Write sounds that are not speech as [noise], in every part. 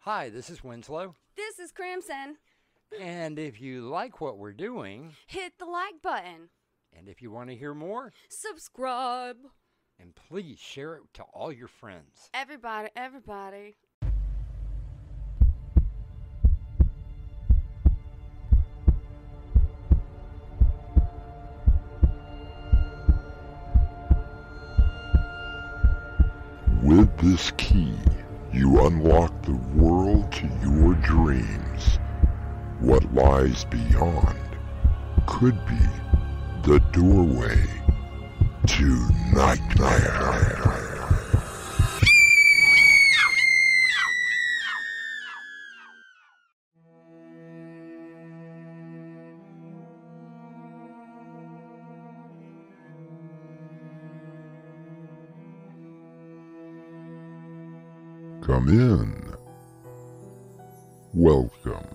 Hi, this is Winslow. This is Crimson. And if you like what we're doing, Hit the like button. and if you want to hear more, Subscribe. and please share it to all your friends. Everybody, everybody. With this key, you unlock the world to your dreams. What lies beyond could be the doorway to nightmare. Come in. Welcome.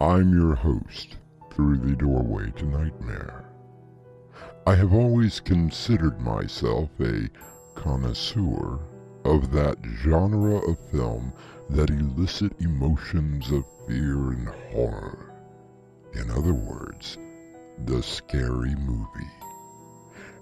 I'm your host through the doorway to nightmare. I have always considered myself a connoisseur of that genre of film that elicit emotions of fear and horror. In other words, the scary movie.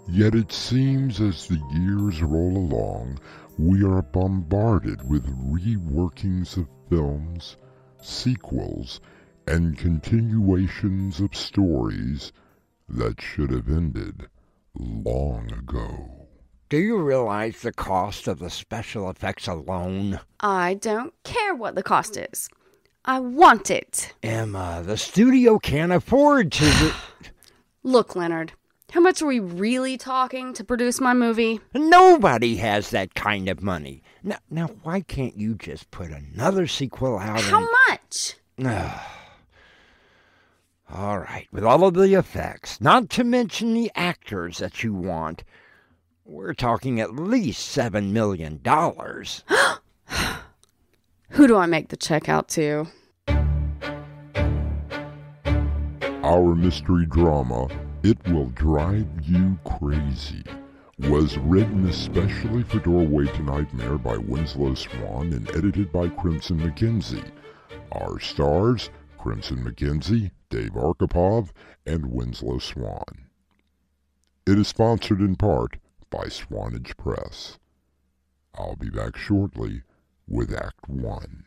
Yet it seems as the years roll along, we are bombarded with reworkings of films, sequels, and continuations of stories that should have ended long ago. Do you realize the cost of the special effects alone? I don't care what the cost is. I want it. Emma, the studio can't afford to. Look, Leonard, how much are we really talking to produce my movie? Nobody has that kind of money. Now, now, why can't you just put another sequel out? How and... much? [sighs] All right, with all of the effects, not to mention the actors that you want, we're talking at least seven million dollars. [gasps] Who do I make the check out to? Our mystery drama, It Will Drive You Crazy, was written especially for Doorway to Nightmare by Winslow Swan and edited by Crimson McKenzie. Our stars, Crimson McKenzie, Dave Arkipov, and Winslow Swan. It is sponsored in part by Swanage Press. I'll be back shortly with Act 1.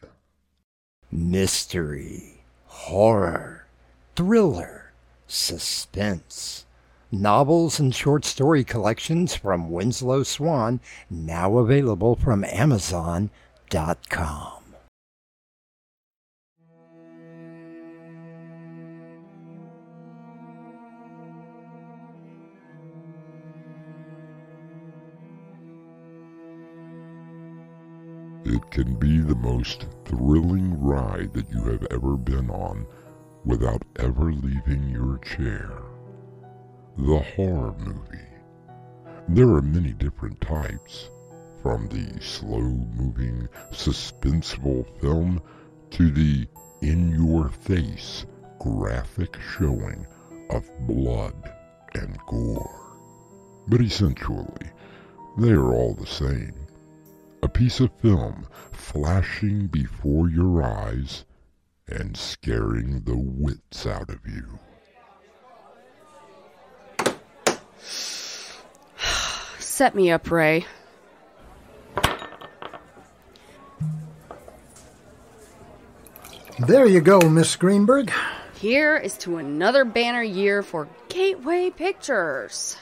Mystery, horror, thriller, suspense. Novels and short story collections from Winslow Swan, now available from Amazon.com. It can be the most thrilling ride that you have ever been on without ever leaving your chair. The horror movie. There are many different types, from the slow-moving, suspenseful film to the in-your-face, graphic showing of blood and gore. But essentially, they are all the same a piece of film flashing before your eyes and scaring the wits out of you. Set me up, Ray. There you go, Miss Greenberg. Here is to another banner year for Gateway Pictures.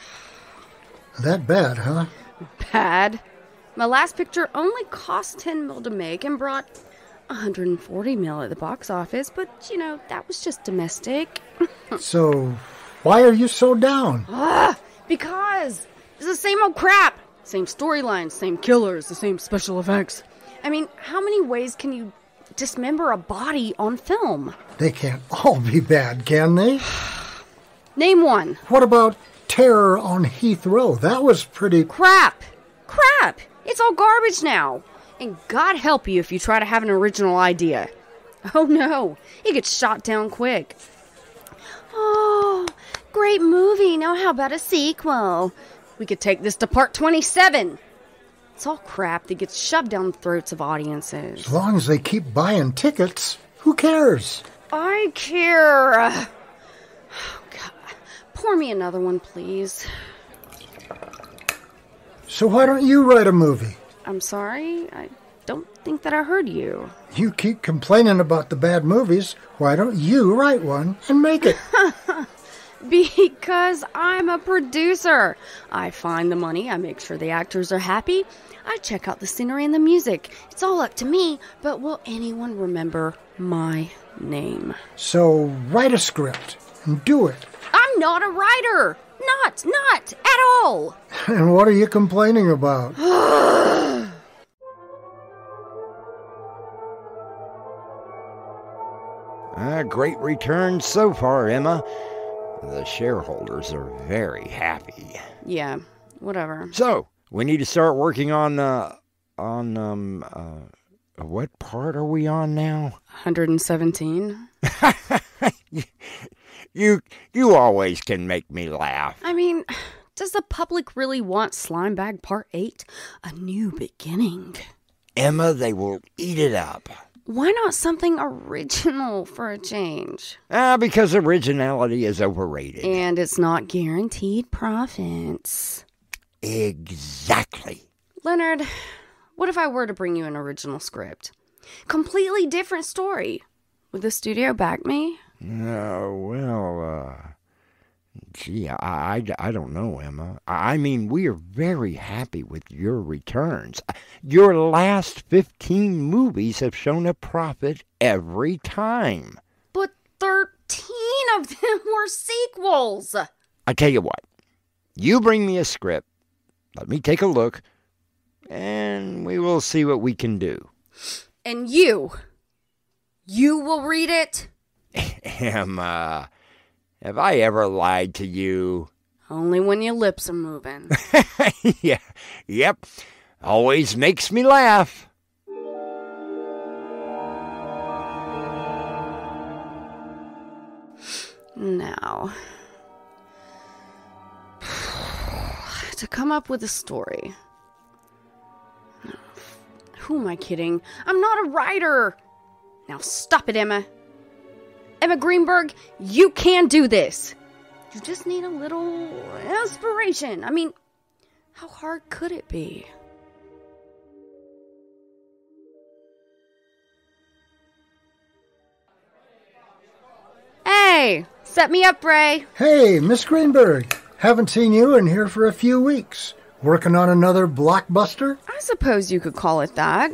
That bad, huh? Bad. My last picture only cost 10 mil to make and brought 140 mil at the box office, but you know, that was just domestic. [laughs] So, why are you so down? Ah, because it's the same old crap. Same storylines, same killers, the same special effects. I mean, how many ways can you dismember a body on film? They can't all be bad, can they? [sighs] Name one. What about Terror on Heathrow? That was pretty. Crap. Crap. It's all garbage now. And God help you if you try to have an original idea. Oh no, it gets shot down quick. Oh, great movie. Now, how about a sequel? We could take this to part 27. It's all crap that gets shoved down the throats of audiences. As long as they keep buying tickets, who cares? I care. [sighs] Oh, God. Pour me another one, please. So why don't you write a movie? I'm sorry. I don't think that I heard you. You keep complaining about the bad movies. Why don't you write one and make it? [laughs] Because I'm a producer. I find the money, I make sure the actors are happy, I check out the scenery and the music. It's all up to me, but will anyone remember my name? so write a script and do it. I'm not a writer! Not, not at all! [laughs] And what are you complaining about? [sighs] A great return so far, Emma. The shareholders are very happy. Yeah, whatever. So, we need to start working on, uh, on, um, uh, what part are we on now? 117? [laughs] You, you always can make me laugh. I mean, does the public really want Slimebag Part 8? A new beginning. Emma, they will eat it up. Why not something original for a change? Ah, because originality is overrated. And it's not guaranteed profits. Exactly. Leonard, what if I were to bring you an original script? Completely different story. Would the studio back me? Uh, well, uh, gee, I, I, I don't know, Emma. I mean, we are very happy with your returns. Your last 15 movies have shown a profit every time. But 13 of them were sequels. I tell you what, you bring me a script, let me take a look, and we will see what we can do. And you, you will read it? [laughs] Emma, uh, have I ever lied to you? Only when your lips are moving. [laughs] yeah, yep. Always makes me laugh. Now, [sighs] to come up with a story. Who am I kidding? I'm not a writer. Now stop it, Emma. Emma Greenberg, you can do this. You just need a little inspiration. I mean, how hard could it be? Hey, set me up, Ray. Hey, Miss Greenberg. Haven't seen you in here for a few weeks. Working on another blockbuster? I suppose you could call it that.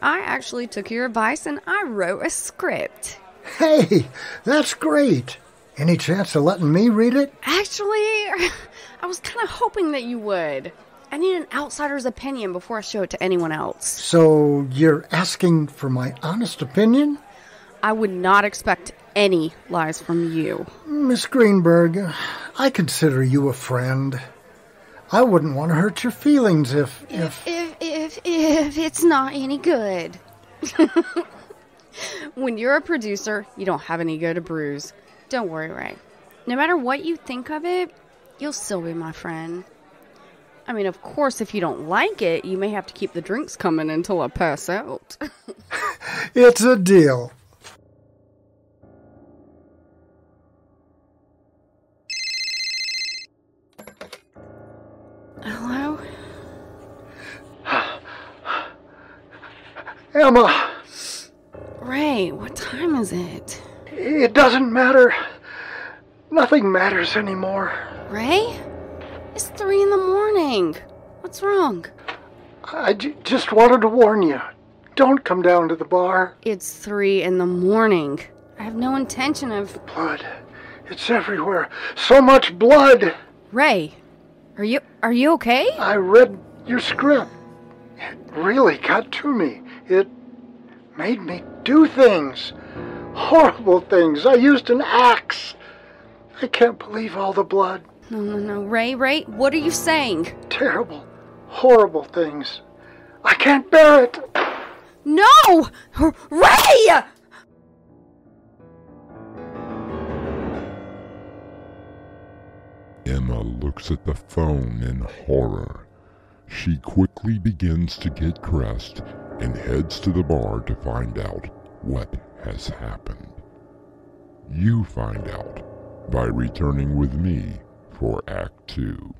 I actually took your advice and I wrote a script. Hey, that's great. Any chance of letting me read it? Actually, [laughs] I was kind of hoping that you would. I need an outsider's opinion before I show it to anyone else. So you're asking for my honest opinion? I would not expect any lies from you. Miss Greenberg, I consider you a friend. I wouldn't want to hurt your feelings if, if. If if if it's not any good. [laughs] when you're a producer, you don't have an ego to bruise. Don't worry, Ray. No matter what you think of it, you'll still be my friend. I mean, of course, if you don't like it, you may have to keep the drinks coming until I pass out. [laughs] It's a deal. Hello? Emma, Ray, what time is it? it doesn't matter. Nothing matters anymore. Ray? It's three in the morning. What's wrong? I j- just wanted to warn you. Don't come down to the bar. It's three in the morning. I have no intention of. Blood. It's everywhere. So much blood. Ray, are you are you okay? I read your script. It really got to me. It made me do things. Horrible things. I used an axe. I can't believe all the blood. No, no, no. Ray, Ray, what are you saying? Terrible, horrible things. I can't bear it. No! Ray! Emma looks at the phone in horror. she quickly begins to get dressed and heads to the bar to find out what has happened. You find out by returning with me for Act 2.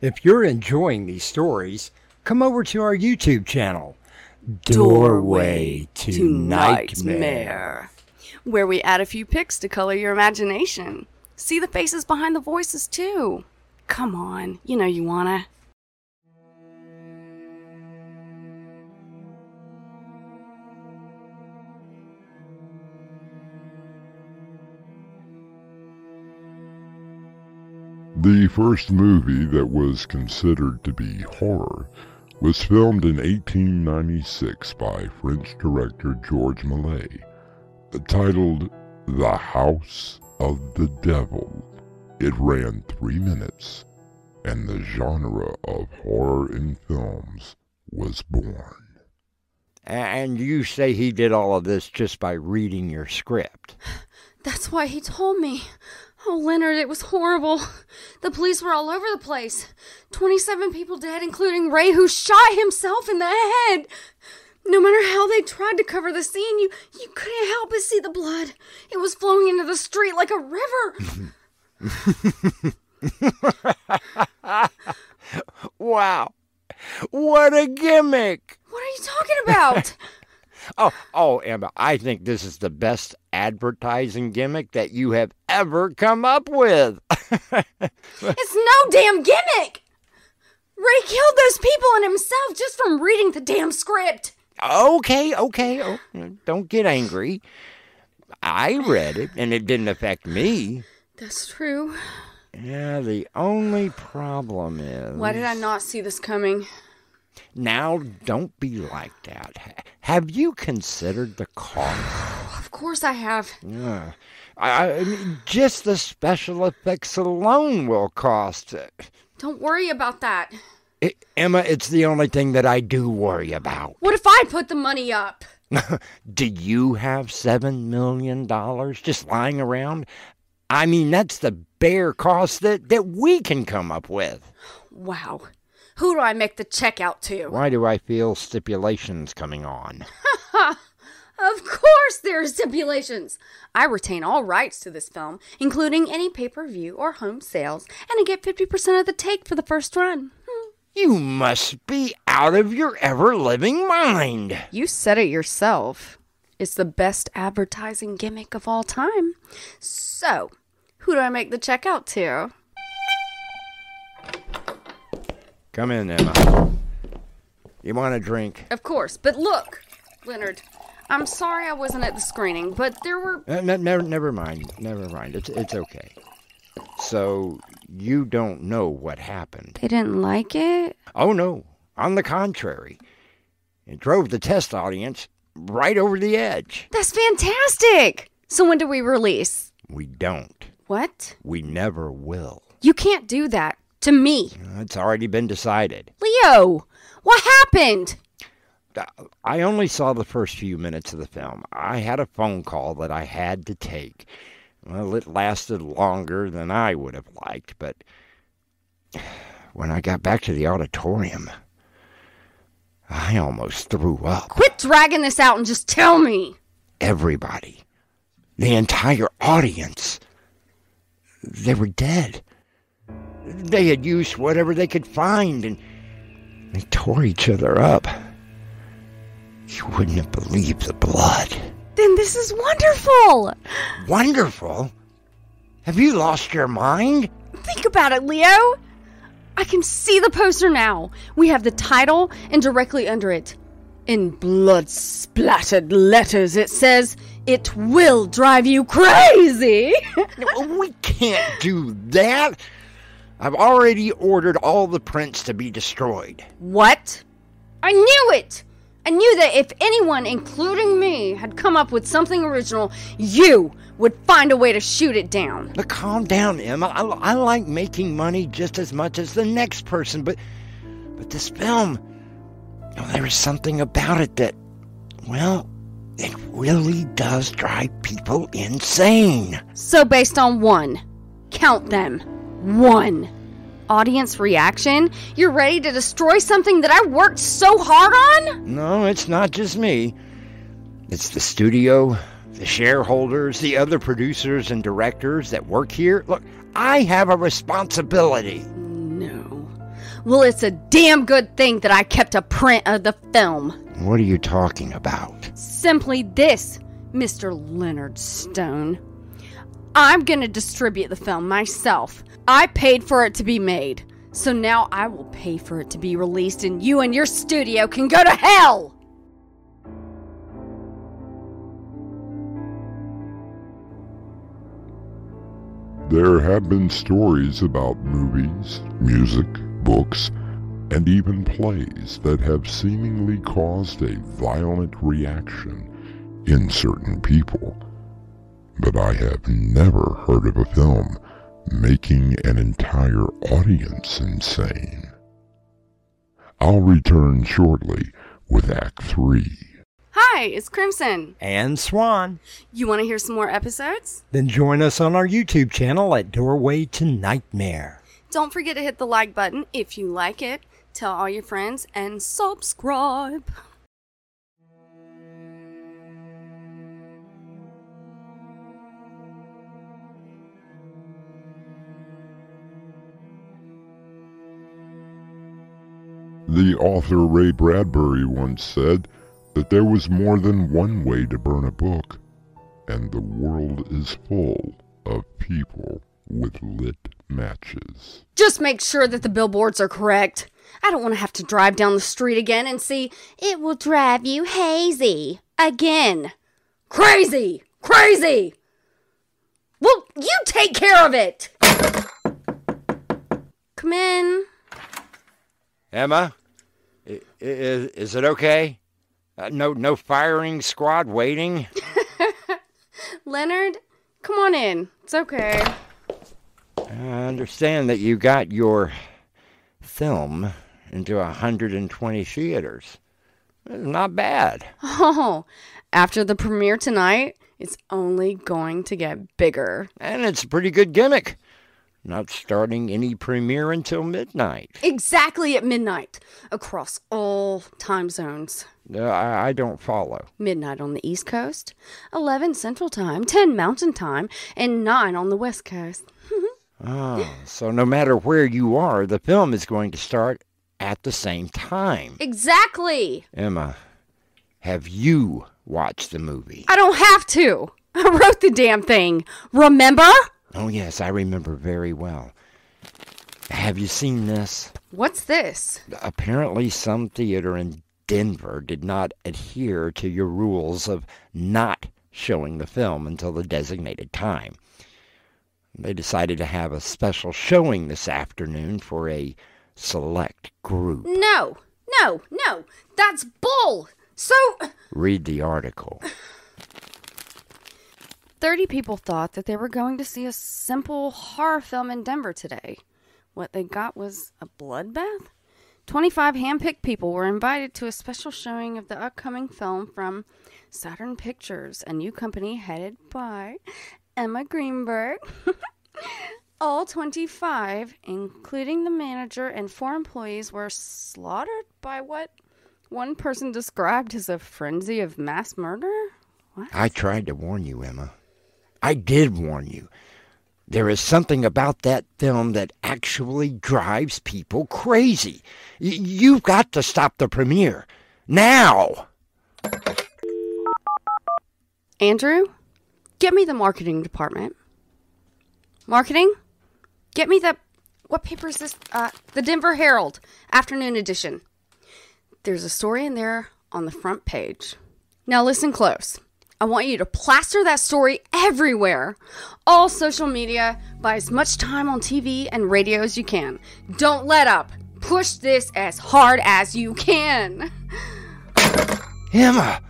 If you're enjoying these stories, come over to our YouTube channel, Doorway to to Nightmare, where we add a few pics to color your imagination. See the faces behind the voices, too. Come on, you know you wanna. The first movie that was considered to be horror was filmed in 1896 by French director Georges Méliès, titled The House of the Devil. It ran three minutes, and the genre of horror in films was born. and you say he did all of this just by reading your script. [sighs] That's why he told me. Oh, Leonard, it was horrible. The police were all over the place. 27 people dead, including Ray, who shot himself in the head. No matter how they tried to cover the scene, you, you couldn't help but see the blood. It was flowing into the street like a river. [laughs] Wow. What a gimmick. What are you talking about? [laughs] Oh, oh, Emma, I think this is the best advertising gimmick that you have ever come up with. [laughs] it's no damn gimmick. Ray killed those people and himself just from reading the damn script. okay, okay. Oh, don't get angry. I read it and it didn't affect me. That's true. Yeah, the only problem is. Why did I not see this coming? Now, don't be like that. Have you considered the cost? Of course I have. Yeah. I, I mean, just the special effects alone will cost. uh, Don't worry about that. I- Emma, it's the only thing that I do worry about. What if I put the money up? [laughs] Do you have seven million dollars just lying around? I mean, that's the bare cost that, that we can come up with. Wow. Who do I make the check out to? Why do I feel stipulations coming on? [laughs] Of course there are stipulations. I retain all rights to this film, including any pay-per-view or home sales, and I get 50% of the take for the first run. Hmm. You must be out of your ever living mind. You said it yourself. It's the best advertising gimmick of all time. So, who do I make the check out to? Come in, Emma. You want a drink? Of course, but look, Leonard, I'm sorry I wasn't at the screening, but there were. Uh, ne- never, never mind. Never mind. It's it's okay. So you don't know what happened? They didn't like it? Oh no. On the contrary, it drove the test audience right over the edge. That's fantastic! So, when do we release? We don't. What? We never will. You can't do that to me. It's already been decided. Leo, what happened? I only saw the first few minutes of the film. I had a phone call that I had to take. Well, it lasted longer than I would have liked, but [sighs] when I got back to the auditorium, I almost threw up. Quit dragging this out and just tell me. Everybody, the entire audience, they were dead. They had used whatever they could find and they tore each other up. You wouldn't have believed the blood. Then this is wonderful. Wonderful. Have you lost your mind? Think about it, Leo. I can see the poster now. We have the title, and directly under it, in blood splattered letters, it says, It will drive you crazy. [laughs] we can't do that. I've already ordered all the prints to be destroyed. what? I knew it! I knew that if anyone, including me, had come up with something original, you would find a way to shoot it down. But calm down, Emma. I, I like making money just as much as the next person, but but this film, oh, there is something about it that, well, it really does drive people insane. So, based on one, count them. One. Audience reaction? You're ready to destroy something that I worked so hard on? No, it's not just me. It's the studio, the shareholders, the other producers and directors that work here. Look, I have a responsibility. No. Well, it's a damn good thing that I kept a print of the film. What are you talking about? Simply this, Mr. Leonard Stone. I'm gonna distribute the film myself. I paid for it to be made. So now I will pay for it to be released, and you and your studio can go to hell! There have been stories about movies, music, books, and even plays that have seemingly caused a violent reaction in certain people. But I have never heard of a film making an entire audience insane. I'll return shortly with Act 3. Hi, it's Crimson. And Swan. You want to hear some more episodes? Then join us on our YouTube channel at Doorway to Nightmare. Don't forget to hit the like button if you like it. Tell all your friends and subscribe. The author Ray Bradbury once said that there was more than one way to burn a book, and the world is full of people with lit matches. Just make sure that the billboards are correct. I don't want to have to drive down the street again and see it will drive you hazy again. Crazy! Crazy! Well, you take care of it! Come in. Emma, i- i- is, is it okay? Uh, no, no firing squad waiting. [laughs] Leonard, come on in. It's okay. I understand that you got your film into 120 theaters. Not bad. Oh, after the premiere tonight, it's only going to get bigger. And it's a pretty good gimmick. Not starting any premiere until midnight. Exactly at midnight across all time zones. Uh, I, I don't follow. Midnight on the East Coast, 11 Central Time, 10 Mountain Time, and 9 on the West Coast. Oh, [laughs] so no matter where you are, the film is going to start at the same time. Exactly! Emma, have you watched the movie? I don't have to. I wrote the damn thing. Remember? Oh, yes, I remember very well. Have you seen this? What's this? Apparently, some theater in Denver did not adhere to your rules of not showing the film until the designated time. They decided to have a special showing this afternoon for a select group. No, no, no. That's bull. So. Read the article. [sighs] [laughs] 30 people thought that they were going to see a simple horror film in Denver today. What they got was a bloodbath? 25 handpicked people were invited to a special showing of the upcoming film from Saturn Pictures, a new company headed by Emma Greenberg. [laughs] All 25, including the manager and four employees, were slaughtered by what one person described as a frenzy of mass murder? What? I tried to warn you, Emma. I did warn you. There is something about that film that actually drives people crazy. Y- you've got to stop the premiere. Now! Andrew, get me the marketing department. Marketing? Get me the. What paper is this? Uh, the Denver Herald, afternoon edition. There's a story in there on the front page. Now listen close. I want you to plaster that story everywhere. All social media, buy as much time on TV and radio as you can. Don't let up. Push this as hard as you can. Emma!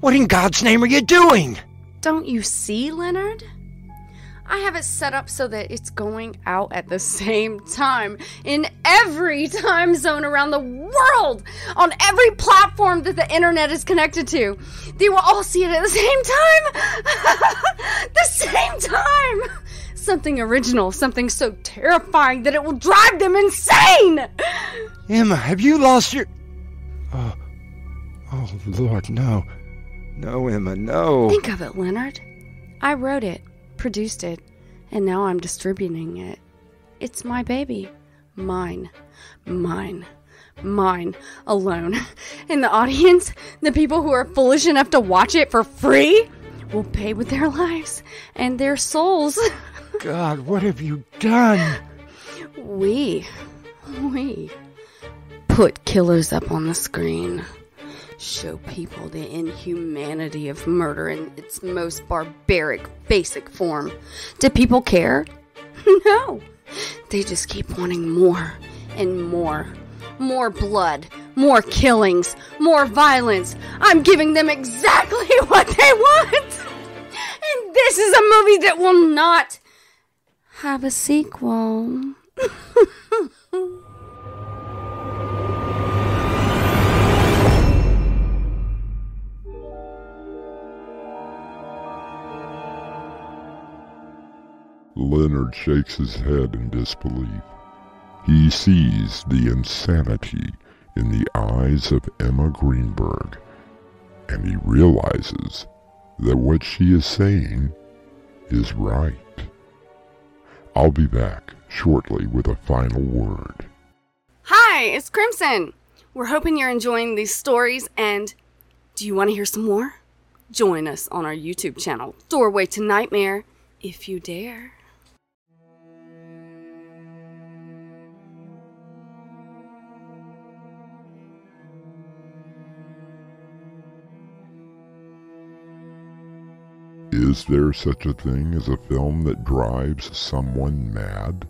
What in God's name are you doing? Don't you see, Leonard? I have it set up so that it's going out at the same time in every time zone around the world, on every platform that the internet is connected to. They will all see it at the same time. [laughs] the same time. Something original, something so terrifying that it will drive them insane! Emma, have you lost your. Oh, oh, Lord, no. No, Emma, no. Think of it, Leonard. I wrote it, produced it, and now I'm distributing it. It's my baby. Mine. Mine. Mine. Alone. [laughs] And the audience, the people who are foolish enough to watch it for free, will pay with their lives and their souls. [laughs] God, what have you done? We. We. Put killers up on the screen. Show people the inhumanity of murder in its most barbaric, basic form. Do people care? [laughs] No. They just keep wanting more and more. More blood, more killings, more violence. I'm giving them exactly [laughs] what they want. And this is a movie that will not have a sequel. [laughs] Leonard shakes his head in disbelief. He sees the insanity in the eyes of Emma Greenberg, and he realizes that what she is saying is right. I'll be back shortly with a final word. Hi, it's Crimson. We're hoping you're enjoying these stories, and do you want to hear some more? Join us on our YouTube channel, Doorway to Nightmare, if you dare. Is there such a thing as a film that drives someone mad?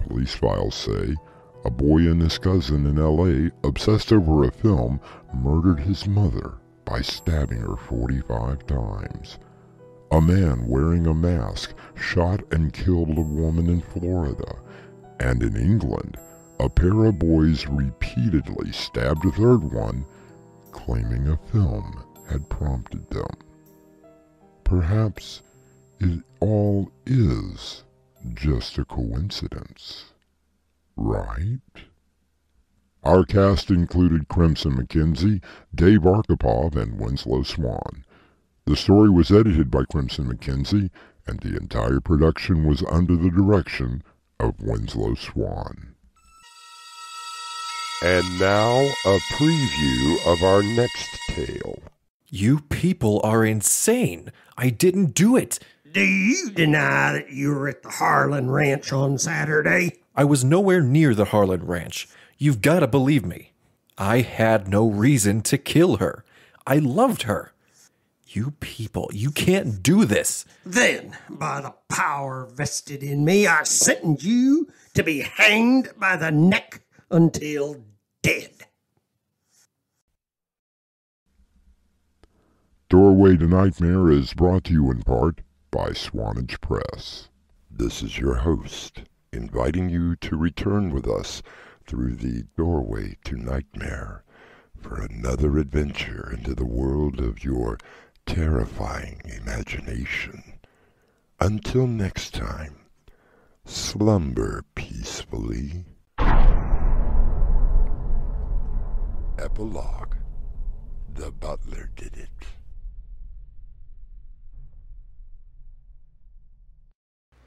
Police files say a boy and his cousin in LA, obsessed over a film, murdered his mother by stabbing her 45 times. A man wearing a mask shot and killed a woman in Florida. And in England, a pair of boys repeatedly stabbed a third one, claiming a film had prompted them. Perhaps it all is just a coincidence, right? Our cast included Crimson McKenzie, Dave Arkipov, and Winslow Swan. The story was edited by Crimson McKenzie, and the entire production was under the direction of Winslow Swan. And now, a preview of our next tale. You people are insane. I didn't do it. Do you deny that you were at the Harlan Ranch on Saturday? I was nowhere near the Harlan Ranch. You've got to believe me. I had no reason to kill her. I loved her. You people, you can't do this. Then, by the power vested in me, I sentence you to be hanged by the neck until dead. Doorway to Nightmare is brought to you in part by Swanage Press. This is your host, inviting you to return with us through the Doorway to Nightmare for another adventure into the world of your terrifying imagination. Until next time, slumber peacefully. Epilogue The butler did it.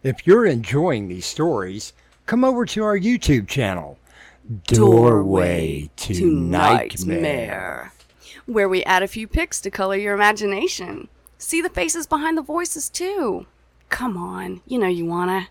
If you're enjoying these stories, come over to our YouTube channel, Doorway to Nightmare Where we add a few pics to color your imagination. See the faces behind the voices, too. Come on, you know you wanna.